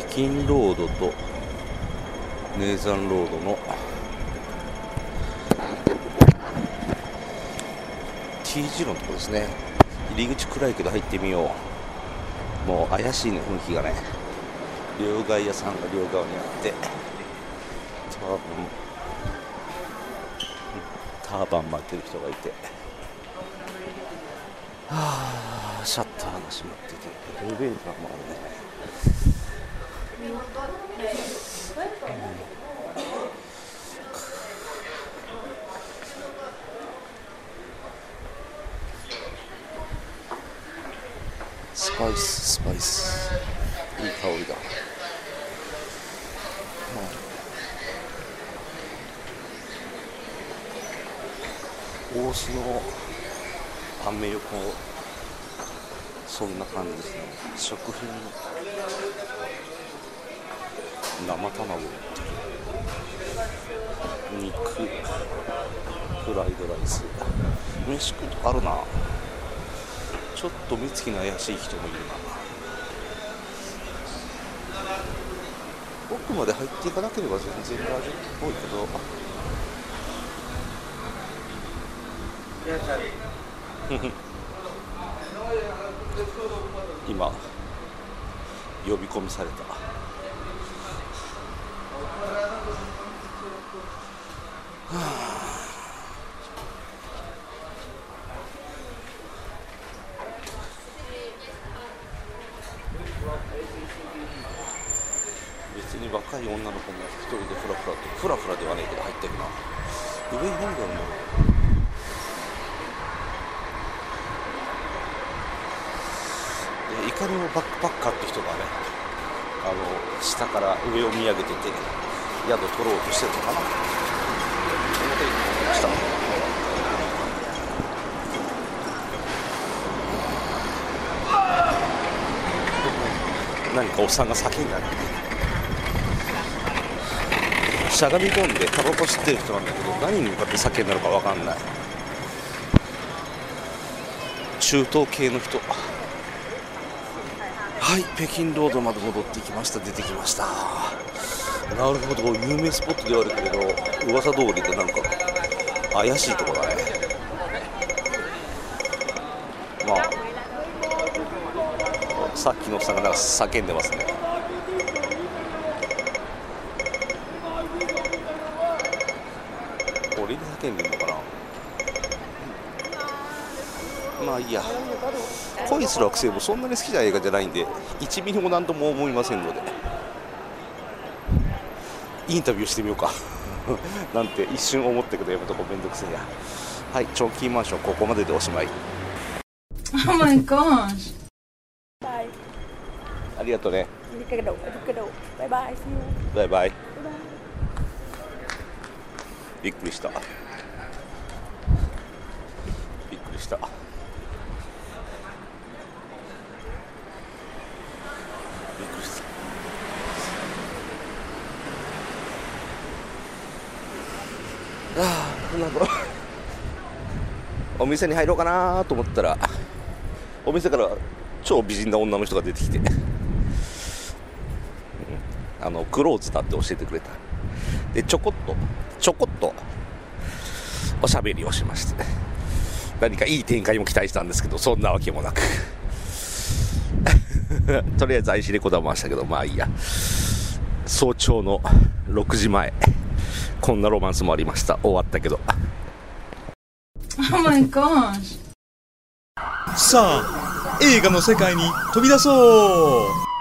キンロードとネーザンロードの T 字路のとこですね。入り口暗いけど入ってみよう。もう怪しいね雰囲気がね。両替屋さんが両側にあって。多分ターバン巻いてる人がいて。はあシャッターが閉まっててエレベーターもあるね。スパイススパイス。いい香りだ、うん、大須のアメ横そんな感じですね。食品生卵。肉。フライドライス。飯食うとあるな。ちょっと目つきの怪しい人もいるな。奥まで入っていかなければ全然大丈夫っぽいけど。今呼び込みされた。別に若い女の子も一人でフラフラとフラフラではねえけど入ってるな。上になんだろうないかにもバックパッカーって人がね。あの下から上を見上げてて宿取ろうとしてるのかな。そん。なことに思いました何かおっさんが叫んだねしゃがみ込んでタバコ吸ってる人なんだけど何に向かって叫んだのか分かんない。中東系の人はい北京ロードまで戻ってきました。出てきました。なるほど有名スポットではあるけれど噂通りでなんか怪しいとこだね。まあさっきのおっさんがなんか叫んでますね。俺に叫んでんのかなまあいいや。恋する惑星もそんなに好きな映画じゃないんで1ミリも何とも思いませんので。インタビューしてみようか。なんて一瞬思ったけどやめとこめんどくせえや。はいチョンキーマンションここまででおしまい。Oh my gosh. ありがとうね bye bye. See you. バイバイびっくりした。びっくりしたびっくりしたああなんだろお店に入ろうかなと思ったらお店から超美人な女の人が出てきて。あのクローズだって教えてくれた。でちょこっとちょこっとおしゃべりをしまして。何かいい展開も期待したんですけどそんなわけもなく。とりあえず愛しレコーダー回したけどまあいいや。早朝の6時前。こんなロマンスもありました。終わったけど。Oh my gosh. さあ映画の世界に飛び出そう